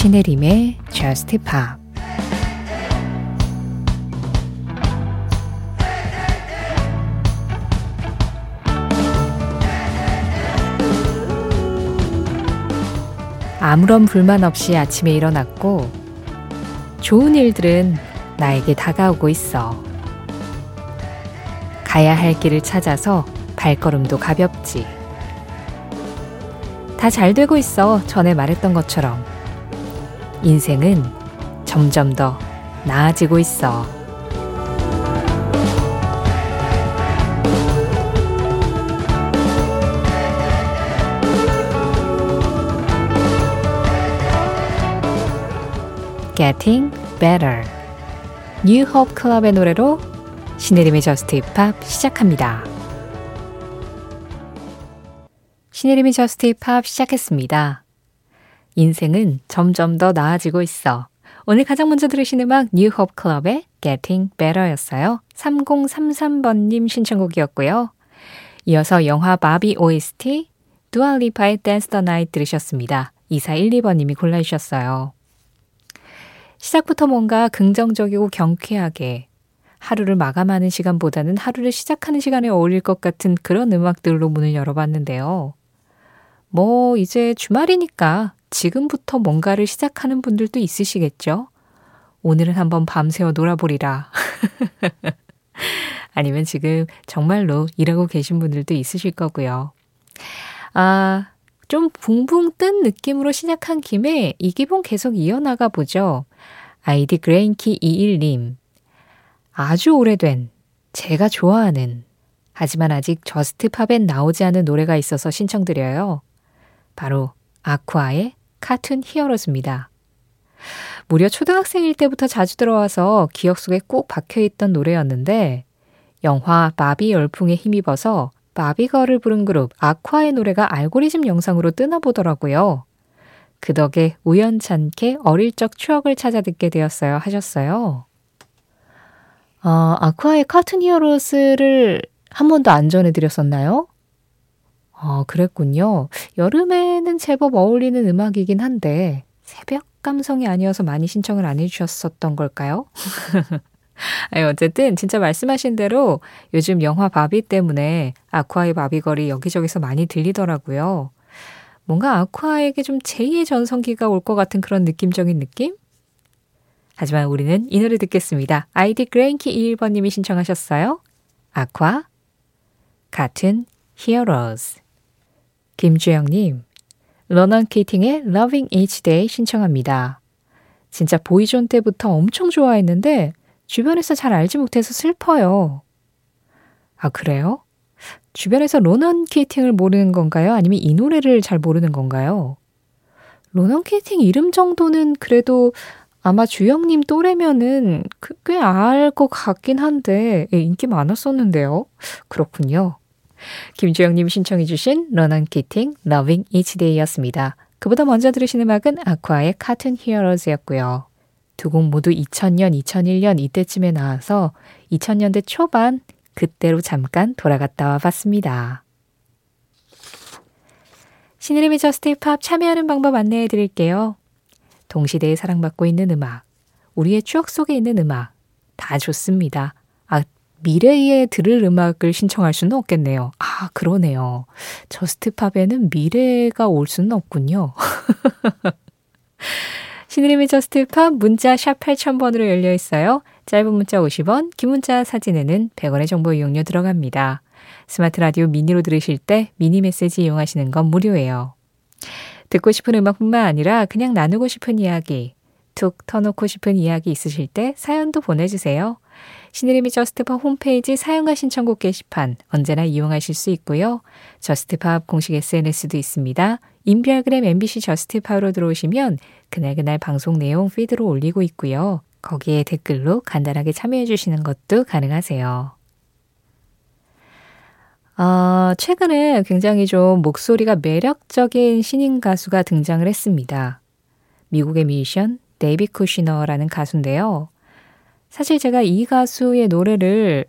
신혜림의 Just Pop 아무런 불만 없이 아침에 일어났고 좋은 일들은 나에게 다가오고 있어. 가야 할 길을 찾아서 발걸음도 가볍지. 다 잘 되고 있어. 전에 말했던 것처럼. 인생은 점점 더 나아지고 있어. Getting Better. New Hope Club의 노래로 신혜림의 저스트 힙합 시작합니다. 신혜림의 저스트 힙합 시작했습니다. 인생은 점점 더 나아지고 있어. 오늘 가장 먼저 들으신 음악 Hope Club의 Getting Better였어요. 3033번님 신청곡이었고요. 이어서 영화 바비 OST 두알리파의 Dance the Night 들으셨습니다. 2412번님이 골라주셨어요. 시작부터 뭔가 긍정적이고 경쾌하게 하루를 마감하는 시간보다는 하루를 시작하는 시간에 어울릴 것 같은 그런 음악들로 문을 열어봤는데요. 뭐, 이제 주말이니까 지금부터 뭔가를 시작하는 분들도 있으시겠죠? 오늘은 한번 밤새워 놀아보리라. 아니면 지금 정말로 일하고 계신 분들도 있으실 거고요. 아, 좀 붕붕 뜬 느낌으로 시작한 김에 이 기분 계속 이어나가 보죠. 아이디 그레인키 21님. 아주 오래된 제가 좋아하는 하지만 아직 Just Pop엔 나오지 않은 노래가 있어서 신청드려요. 바로 아쿠아의 Cartoon Heroes입니다. 무려 초등학생일 때부터 자주 들어와서 기억 속에 꼭 박혀있던 노래였는데 영화 바비 열풍에 힘입어서 Barbie Girl을 부른 그룹 아쿠아의 노래가 알고리즘 영상으로 뜨나 보더라고요. 그 덕에 우연찮게 어릴 적 추억을 찾아 듣게 되었어요 하셨어요. 어, 아쿠아의 카툰 히어로스를 한 번도 안 전해드렸었나요? 어, 그랬군요. 여름에는 제법 어울리는 음악이긴 한데, 새벽 감성이 아니어서 많이 신청을 안 해주셨었던 걸까요? 아니, 어쨌든, 진짜 말씀하신 대로 요즘 영화 바비 때문에 아쿠아의 바비걸이 여기저기서 많이 들리더라고요. 뭔가 아쿠아에게 좀 제2의 전성기가 올 것 같은 그런 느낌적인 느낌? 하지만 우리는 이 노래 듣겠습니다. 아이디 그레인키 21번님이 신청하셨어요. 아쿠아, Cartoon Heroes. 김주영님, 로넌 키팅의 Loving Each Day 신청합니다. 진짜 보이존 때부터 엄청 좋아했는데 주변에서 잘 알지 못해서 슬퍼요. 아, 그래요? 주변에서 로넌 키팅을 모르는 건가요? 아니면 이 노래를 잘 모르는 건가요? 로넌 키팅 이름 정도는 그래도 아마 주영님 또래면은 그꽤알 것 같긴 한데 예, 인기 많았었는데요. 그렇군요. 김주영님 신청해주신 러넌 키팅 Loving Each Day였습니다. 그보다 먼저 들으신 음악은 아쿠아의 카툰 히어로즈였고요. 두 곡 모두 2000년, 2001년 이때쯤에 나와서 2000년대 초반 그때로 잠깐 돌아갔다 와 봤습니다. 신혜림의 Just Pop 참여하는 방법 안내해 드릴게요. 동시대에 사랑받고 있는 음악, 우리의 추억 속에 있는 음악, 다 좋습니다. 아, 미래에 들을 음악을 신청할 수는 없겠네요. 아, 그러네요. Just Pop에는 미래가 올 수는 없군요. 신혜림의 Just Pop 문자 샵 8000번으로 열려 있어요. 짧은 문자 50원, 긴 문자 사진에는 100원의 정보 이용료 들어갑니다. 스마트 라디오 미니로 들으실 때 미니 메시지 이용하시는 건 무료예요. 듣고 싶은 음악뿐만 아니라 그냥 나누고 싶은 이야기, 툭 터놓고 싶은 이야기 있으실 때 사연도 보내주세요. 신혜림의 Just Pop 홈페이지 사연하고 신청곡 게시판 언제나 이용하실 수 있고요. Just Pop 공식 SNS도 있습니다. 인별그램 MBC Just Pop으로 들어오시면 그날그날 방송 내용 피드로 올리고 있고요. 거기에 댓글로 간단하게 참여해 주시는 것도 가능하세요. 어, 최근에 굉장히 좀 목소리가 매력적인 신인 가수가 등장을 했습니다. 미국의 뮤지션 데이비 쿠시너라는 가수인데요. 사실 제가 이 가수의 노래를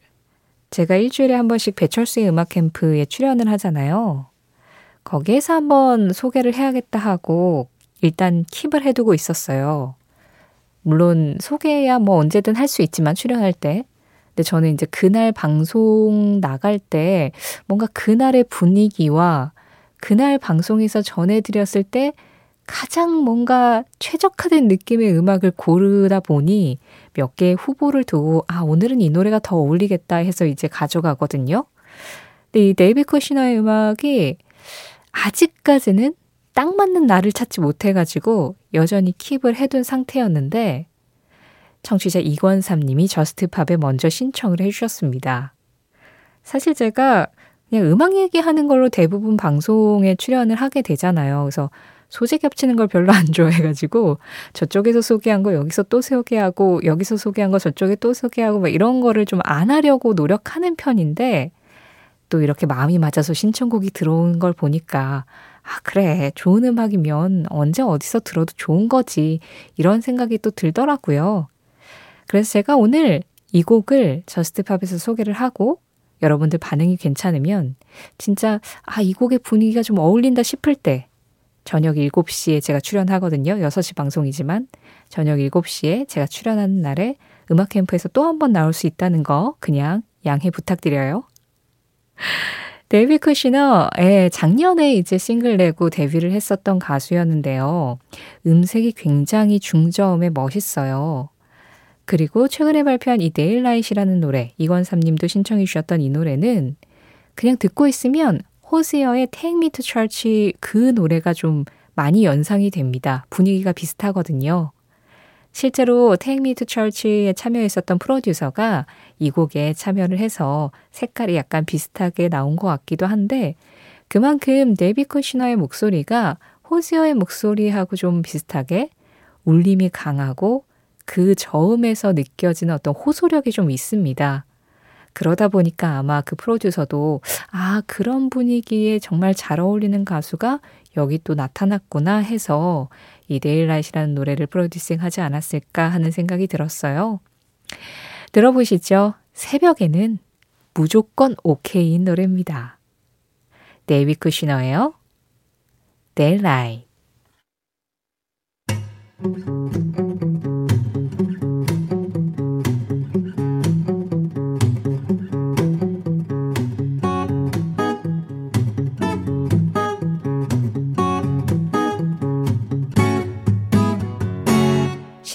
제가 일주일에 한 번씩 배철수의 음악 캠프에 출연을 하잖아요. 거기에서 한번 소개를 해야겠다 하고 일단 킵을 해두고 있었어요. 물론 소개야 뭐 언제든 할 수 있지만 출연할 때. 근데 저는 이제 그날 방송 나갈 때 뭔가 그날의 분위기와 그날 방송에서 전해드렸을 때 가장 뭔가 최적화된 느낌의 음악을 고르다 보니 몇 개의 후보를 두고 아 오늘은 이 노래가 더 어울리겠다 해서 이제 가져가거든요. 근데 이 데이비 쿠시너의 음악이 아직까지는 딱 맞는 나를 찾지 못해가지고 여전히 킵을 해둔 상태였는데 청취자 이권삼님이 저스트팝에 먼저 신청을 해주셨습니다. 사실 제가 그냥 음악 얘기하는 걸로 대부분 방송에 출연을 하게 되잖아요. 그래서 소재 겹치는 걸 별로 안 좋아해가지고 저쪽에서 소개한 거 여기서 또 소개하고 여기서 소개한 거 저쪽에 또 소개하고 막 이런 거를 좀 안 하려고 노력하는 편인데 또 이렇게 마음이 맞아서 신청곡이 들어온 걸 보니까 아, 그래. 좋은 음악이면 언제 어디서 들어도 좋은 거지. 이런 생각이 또 들더라고요. 그래서 제가 오늘 이 곡을 Just Pop에서 소개를 하고 여러분들 반응이 괜찮으면 진짜 아, 이 곡의 분위기가 좀 어울린다 싶을 때 저녁 7시에 제가 출연하거든요. 6시 방송이지만 저녁 7시에 제가 출연하는 날에 음악 캠프에서 또 한 번 나올 수 있다는 거 그냥 양해 부탁드려요. 데이비드 쿠시너, 예, 작년에 이제 싱글 내고 데뷔를 했었던 가수였는데요. 음색이 굉장히 중저음에 멋있어요. 그리고 최근에 발표한 이 네일라이트라는 노래, 이건삼님도 신청해 주셨던 이 노래는 그냥 듣고 있으면 호스어의 Take Me to Church 그 노래가 좀 많이 연상이 됩니다. 분위기가 비슷하거든요. 실제로 Take Me to Church에 참여했었던 프로듀서가 이 곡에 참여를 해서 색깔이 약간 비슷하게 나온 것 같기도 한데 그만큼 데이비드 쿠시너의 목소리가 호지어의 목소리하고 좀 비슷하게 울림이 강하고 그 저음에서 느껴지는 어떤 호소력이 좀 있습니다. 그러다 보니까 아마 그 프로듀서도 아, 그런 분위기에 정말 잘 어울리는 가수가 여기 또 나타났구나 해서 이 Daylight라는 노래를 프로듀싱 하지 않았을까 하는 생각이 들었어요. 들어보시죠. 새벽에는 무조건 오케이인 노래입니다. 데이비 쿠시너예요. 데일라이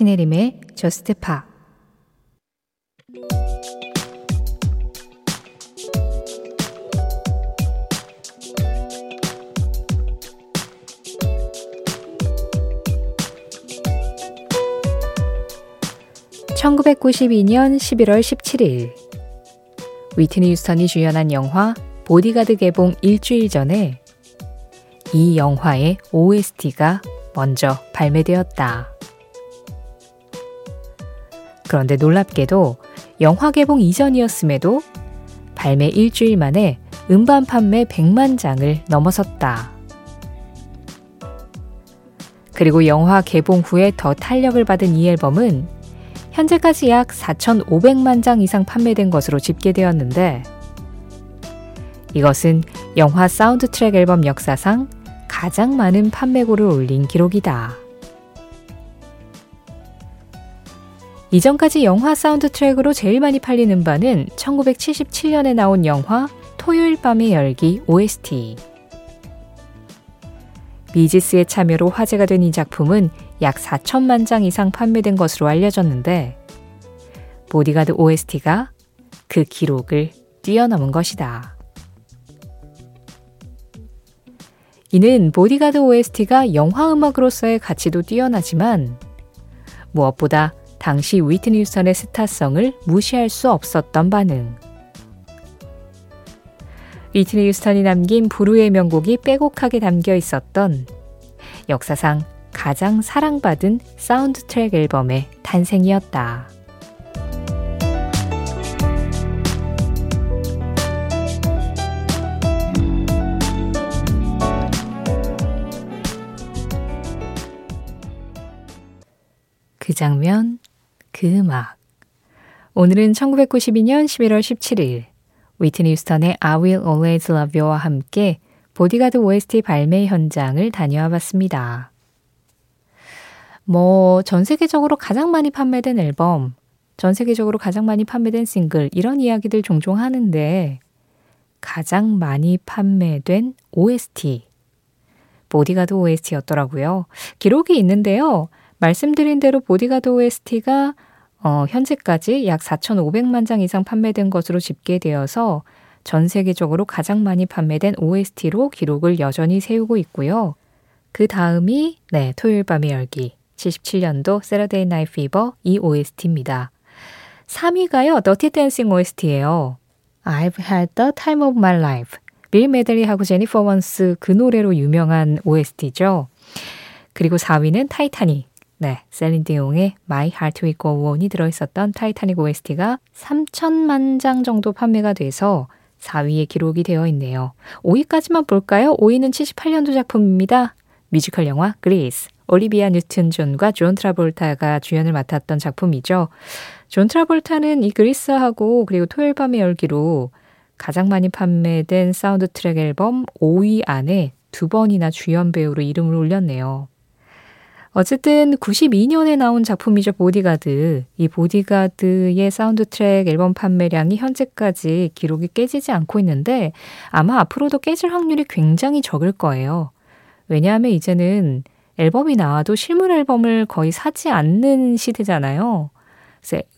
신혜림의 저스트 파 (1992년 11월 17일) 위트니 유스턴이 주연한 영화 보디가드 개봉 일주일 전에 이 영화의 OST가 먼저 발매되었다. 그런데 놀랍게도 영화 개봉 이전이었음에도 발매 일주일 만에 음반 판매 100만 장을 넘어섰다. 그리고 영화 개봉 후에 더 탄력을 받은 이 앨범은 현재까지 약 4,500만 장 이상 판매된 것으로 집계되었는데 이것은 영화 사운드 트랙 앨범 역사상 가장 많은 판매고를 올린 기록이다. 이전까지 영화 사운드 트랙으로 제일 많이 팔린 음반은 1977년에 나온 영화 토요일 밤의 열기 OST. 미지스의 참여로 화제가 된 이 작품은 약 4천만 장 이상 판매된 것으로 알려졌는데, 보디가드 OST가 그 기록을 뛰어넘은 것이다. 이는 보디가드 OST가 영화 음악으로서의 가치도 뛰어나지만, 무엇보다 당시 위트니 휴스턴의 스타성을 무시할 수 없었던 반응. 위트니 휴스턴이 남긴 부르의 명곡이 빼곡하게 담겨 있었던 역사상 가장 사랑받은 사운드 트랙 앨범의 탄생이었다. 그 장면, 그 음악. 오늘은 1992년 11월 17일 위트니 휴스턴의 I Will Always Love You와 함께 보디가드 OST 발매 현장을 다녀와 봤습니다. 뭐, 전 세계적으로 가장 많이 판매된 앨범, 전 세계적으로 가장 많이 판매된 싱글, 이런 이야기들 종종 하는데, 가장 많이 판매된 OST. 보디가드 OST였더라고요. 기록이 있는데요. 말씀드린 대로 보디가드 OST가 어, 현재까지 약 4,500만 장 이상 판매된 것으로 집계되어서 전 세계적으로 가장 많이 판매된 OST로 기록을 여전히 세우고 있고요. 그 다음이 네, 토요일 밤의 열기 77년도 Saturday Night Fever 이 OST입니다. 3위가요. Dirty Dancing OST예요. I've had the time of my life. 빌 메들리하고 제니퍼 원스 그 노래로 유명한 OST죠. 그리고 4위는 타이타닉. 네, 셀린 디옹의 My Heart Will Go On이 들어있었던 타이타닉 OST가 3천만 장 정도 판매가 돼서 4위에 기록이 되어 있네요. 5위까지만 볼까요? 5위는 78년도 작품입니다. 뮤지컬 영화 그리스. 올리비아 뉴튼 존과 존 트라볼타가 주연을 맡았던 작품이죠. 존 트라볼타는 이 그리스하고 그리고 토요일 밤의 열기로 가장 많이 판매된 사운드 트랙 앨범 5위 안에 두 번이나 주연 배우로 이름을 올렸네요. 어쨌든 92년에 나온 작품이죠. 보디가드. 이 보디가드의 사운드 트랙 앨범 판매량이 현재까지 기록이 깨지지 않고 있는데 아마 앞으로도 깨질 확률이 굉장히 적을 거예요. 왜냐하면 이제는 앨범이 나와도 실물 앨범을 거의 사지 않는 시대잖아요.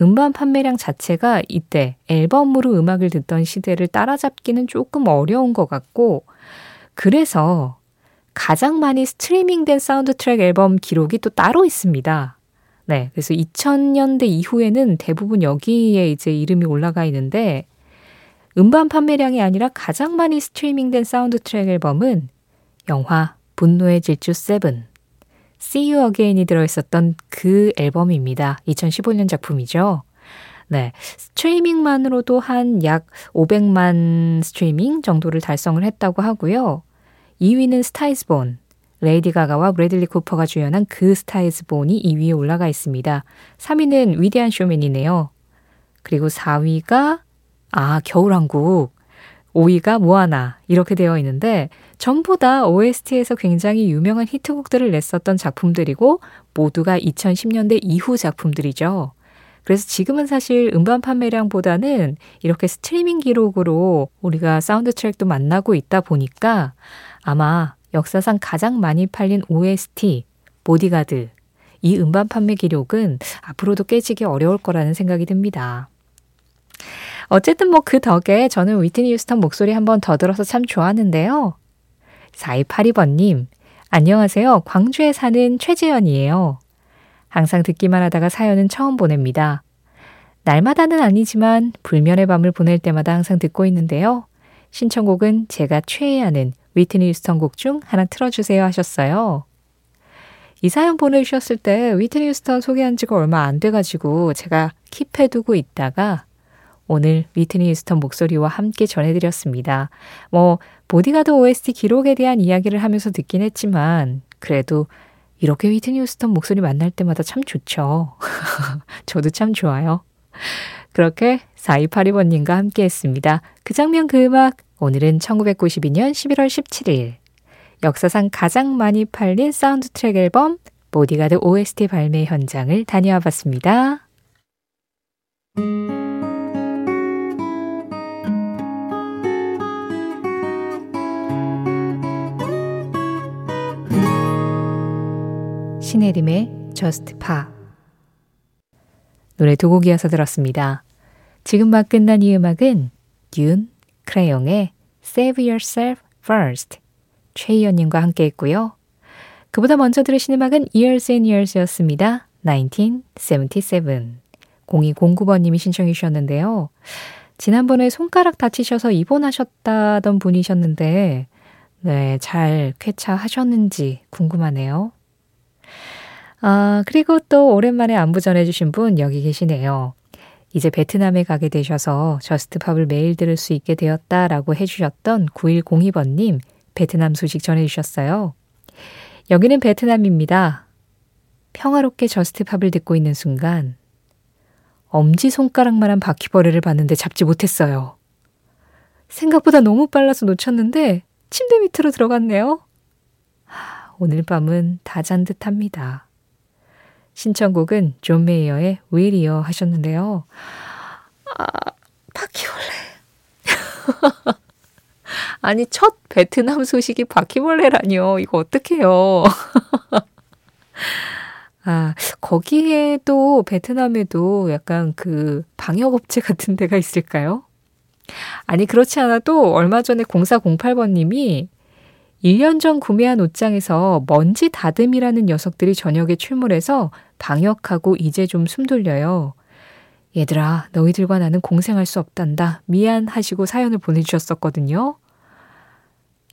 음반 판매량 자체가 이때 앨범으로 음악을 듣던 시대를 따라잡기는 조금 어려운 것 같고 그래서 가장 많이 스트리밍된 사운드 트랙 앨범 기록이 또 따로 있습니다. 네. 그래서 2000년대 이후에는 대부분 여기에 이제 이름이 올라가 있는데 음반 판매량이 아니라 가장 많이 스트리밍된 사운드 트랙 앨범은 영화 분노의 질주 7 See You Again이 들어있었던 그 앨범입니다. 2015년 작품이죠. 네. 스트리밍만으로도 한 약 500만 스트리밍 정도를 달성을 했다고 하고요. 2위는 Star Is Born. 레이디 가가와 브래들리 쿠퍼가 주연한 그 Star Is Born이 2위에 올라가 있습니다. 3위는 위대한 쇼맨이네요. 그리고 4위가 아, 겨울왕국. 5위가 모아나 이렇게 되어 있는데 전부 다 OST에서 굉장히 유명한 히트곡들을 냈었던 작품들이고 모두가 2010년대 이후 작품들이죠. 그래서 지금은 사실 음반 판매량보다는 이렇게 스트리밍 기록으로 우리가 사운드 트랙도 만나고 있다 보니까 아마 역사상 가장 많이 팔린 OST, 보디가드, 이 음반 판매 기록은 앞으로도 깨지기 어려울 거라는 생각이 듭니다. 어쨌든 뭐 그 덕에 저는 휘트니 휴스턴 목소리 한 번 더 들어서 참 좋았는데요. 4282번님, 안녕하세요. 광주에 사는 최재현이에요. 항상 듣기만 하다가 사연은 처음 보냅니다. 날마다는 아니지만 불면의 밤을 보낼 때마다 항상 듣고 있는데요. 신청곡은 제가 최애하는 위트니 유스턴 곡 중 하나 틀어주세요 하셨어요. 이 사연 보내주셨을 때 위트니 유스턴 소개한 지가 얼마 안 돼가지고 제가 킵해두고 있다가 오늘 위트니 유스턴 목소리와 함께 전해드렸습니다. 뭐, 보디가드 OST 기록에 대한 이야기를 하면서 듣긴 했지만, 그래도 이렇게 휘트니 휴스턴 목소리 만날 때마다 참 좋죠. 저도 참 좋아요. 그렇게 4282번님과 함께 했습니다. 그 장면 그 음악, 오늘은 1992년 11월 17일. 역사상 가장 많이 팔린 사운드 트랙 앨범, 보디가드 OST 발매 현장을 다녀와 봤습니다. 신혜림의 Just Pa 노래 두 곡이어서 들었습니다. 지금 막 끝난 이 음악은 듄 크레용의 Save Yourself First 최희연님과 함께 했고요. 그보다 먼저 들으신 음악은 Years and Years였습니다. 1977 0209번님이 신청해 주셨는데요. 지난번에 손가락 다치셔서 입원하셨다던 분이셨는데 네, 잘 쾌차하셨는지 궁금하네요. 아, 그리고 또 오랜만에 안부 전해주신 분 여기 계시네요. 이제 베트남에 가게 되셔서 JUST POP을 매일 들을 수 있게 되었다라고 해주셨던 9102번님 베트남 소식 전해주셨어요. 여기는 베트남입니다. 평화롭게 JUST POP을 듣고 있는 순간 엄지손가락만한 바퀴벌레를 봤는데 잡지 못했어요. 생각보다 너무 빨라서 놓쳤는데 침대 밑으로 들어갔네요. 오늘 밤은 다 잔 듯합니다. 신청곡은 존 메이어의 Wheel이요 하셨는데요. 아, 바퀴벌레. 아니, 첫 베트남 소식이 바퀴벌레라니요. 이거 어떡해요. 아, 거기에도 베트남에도 약간 그 방역업체 같은 데가 있을까요? 아니, 그렇지 않아도 얼마 전에 0408번님이 1년 전 구매한 옷장에서 먼지 다듬이라는 녀석들이 저녁에 출몰해서 방역하고 이제 좀 숨 돌려요. 얘들아, 너희들과 나는 공생할 수 없단다. 미안 하시고 사연을 보내주셨었거든요.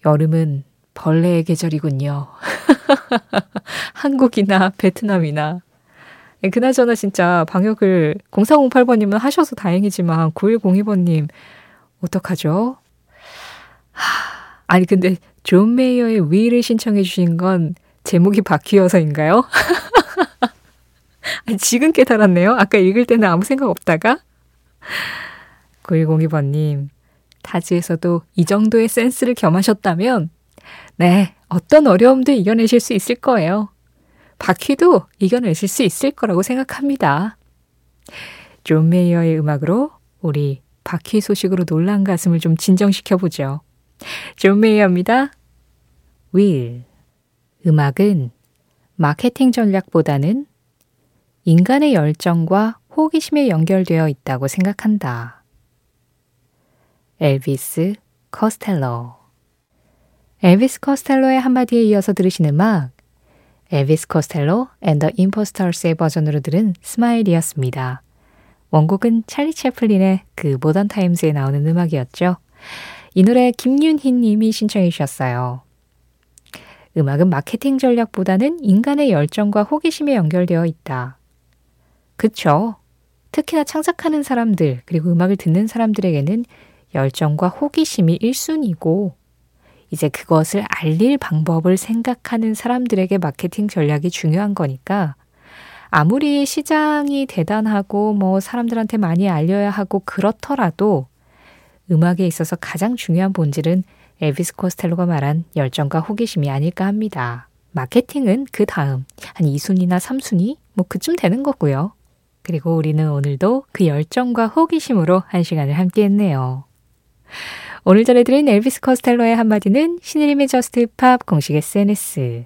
여름은 벌레의 계절이군요. 한국이나 베트남이나. 예, 그나저나 진짜 방역을 0408번님은 하셔서 다행이지만 9102번님 어떡하죠? 하, 아니 근데 존 메이어의 Wheel을 신청해 주신 건 제목이 바퀴여서인가요? 지금 깨달았네요. 아까 읽을 때는 아무 생각 없다가. 9102번님, 타지에서도 이 정도의 센스를 겸하셨다면, 네, 어떤 어려움도 이겨내실 수 있을 거예요. 바퀴도 이겨내실 수 있을 거라고 생각합니다. 존 메이어의 음악으로 우리 바퀴 소식으로 놀란 가슴을 좀 진정시켜보죠. 존 메이어입니다. 윌. 음악은 마케팅 전략보다는 인간의 열정과 호기심에 연결되어 있다고 생각한다. 엘비스 코스텔로 엘비스 코스텔로의 한마디에 이어서 들으신 음악 엘비스 코스텔로 and the Imposters의 버전으로 들은 Smile이었습니다. 원곡은 찰리 채플린의 그 Modern Times에 나오는 음악이었죠. 이 노래 김윤희 님이 신청해 주셨어요. 음악은 마케팅 전략보다는 인간의 열정과 호기심에 연결되어 있다. 그쵸. 특히나 창작하는 사람들, 그리고 음악을 듣는 사람들에게는 열정과 호기심이 1순위고, 이제 그것을 알릴 방법을 생각하는 사람들에게 마케팅 전략이 중요한 거니까, 아무리 시장이 대단하고 뭐 사람들한테 많이 알려야 하고 그렇더라도 음악에 있어서 가장 중요한 본질은 엘비스 코스텔로가 말한 열정과 호기심이 아닐까 합니다. 마케팅은 그 다음 한 2순위나 3순위 뭐 그쯤 되는 거고요. 그리고 우리는 오늘도 그 열정과 호기심으로 한 시간을 함께 했네요. 오늘 전해드린 엘비스 코스텔로의 한마디는 신혜림의 JUST POP 공식 SNS,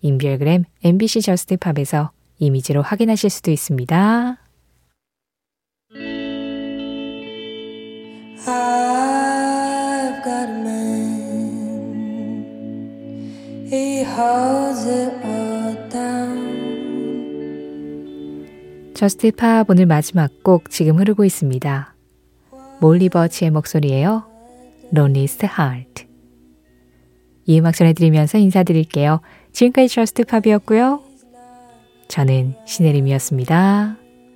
인별그램 MBC JUST POP에서 이미지로 확인하실 수도 있습니다. JUST POP 오늘 마지막 곡 지금 흐르고 있습니다. 몰리버치의 목소리예요. Loneliest Heart. 이 음악 전해드리면서 인사드릴게요. 지금까지 저스트 팝이었고요. 저는 신혜림이었습니다.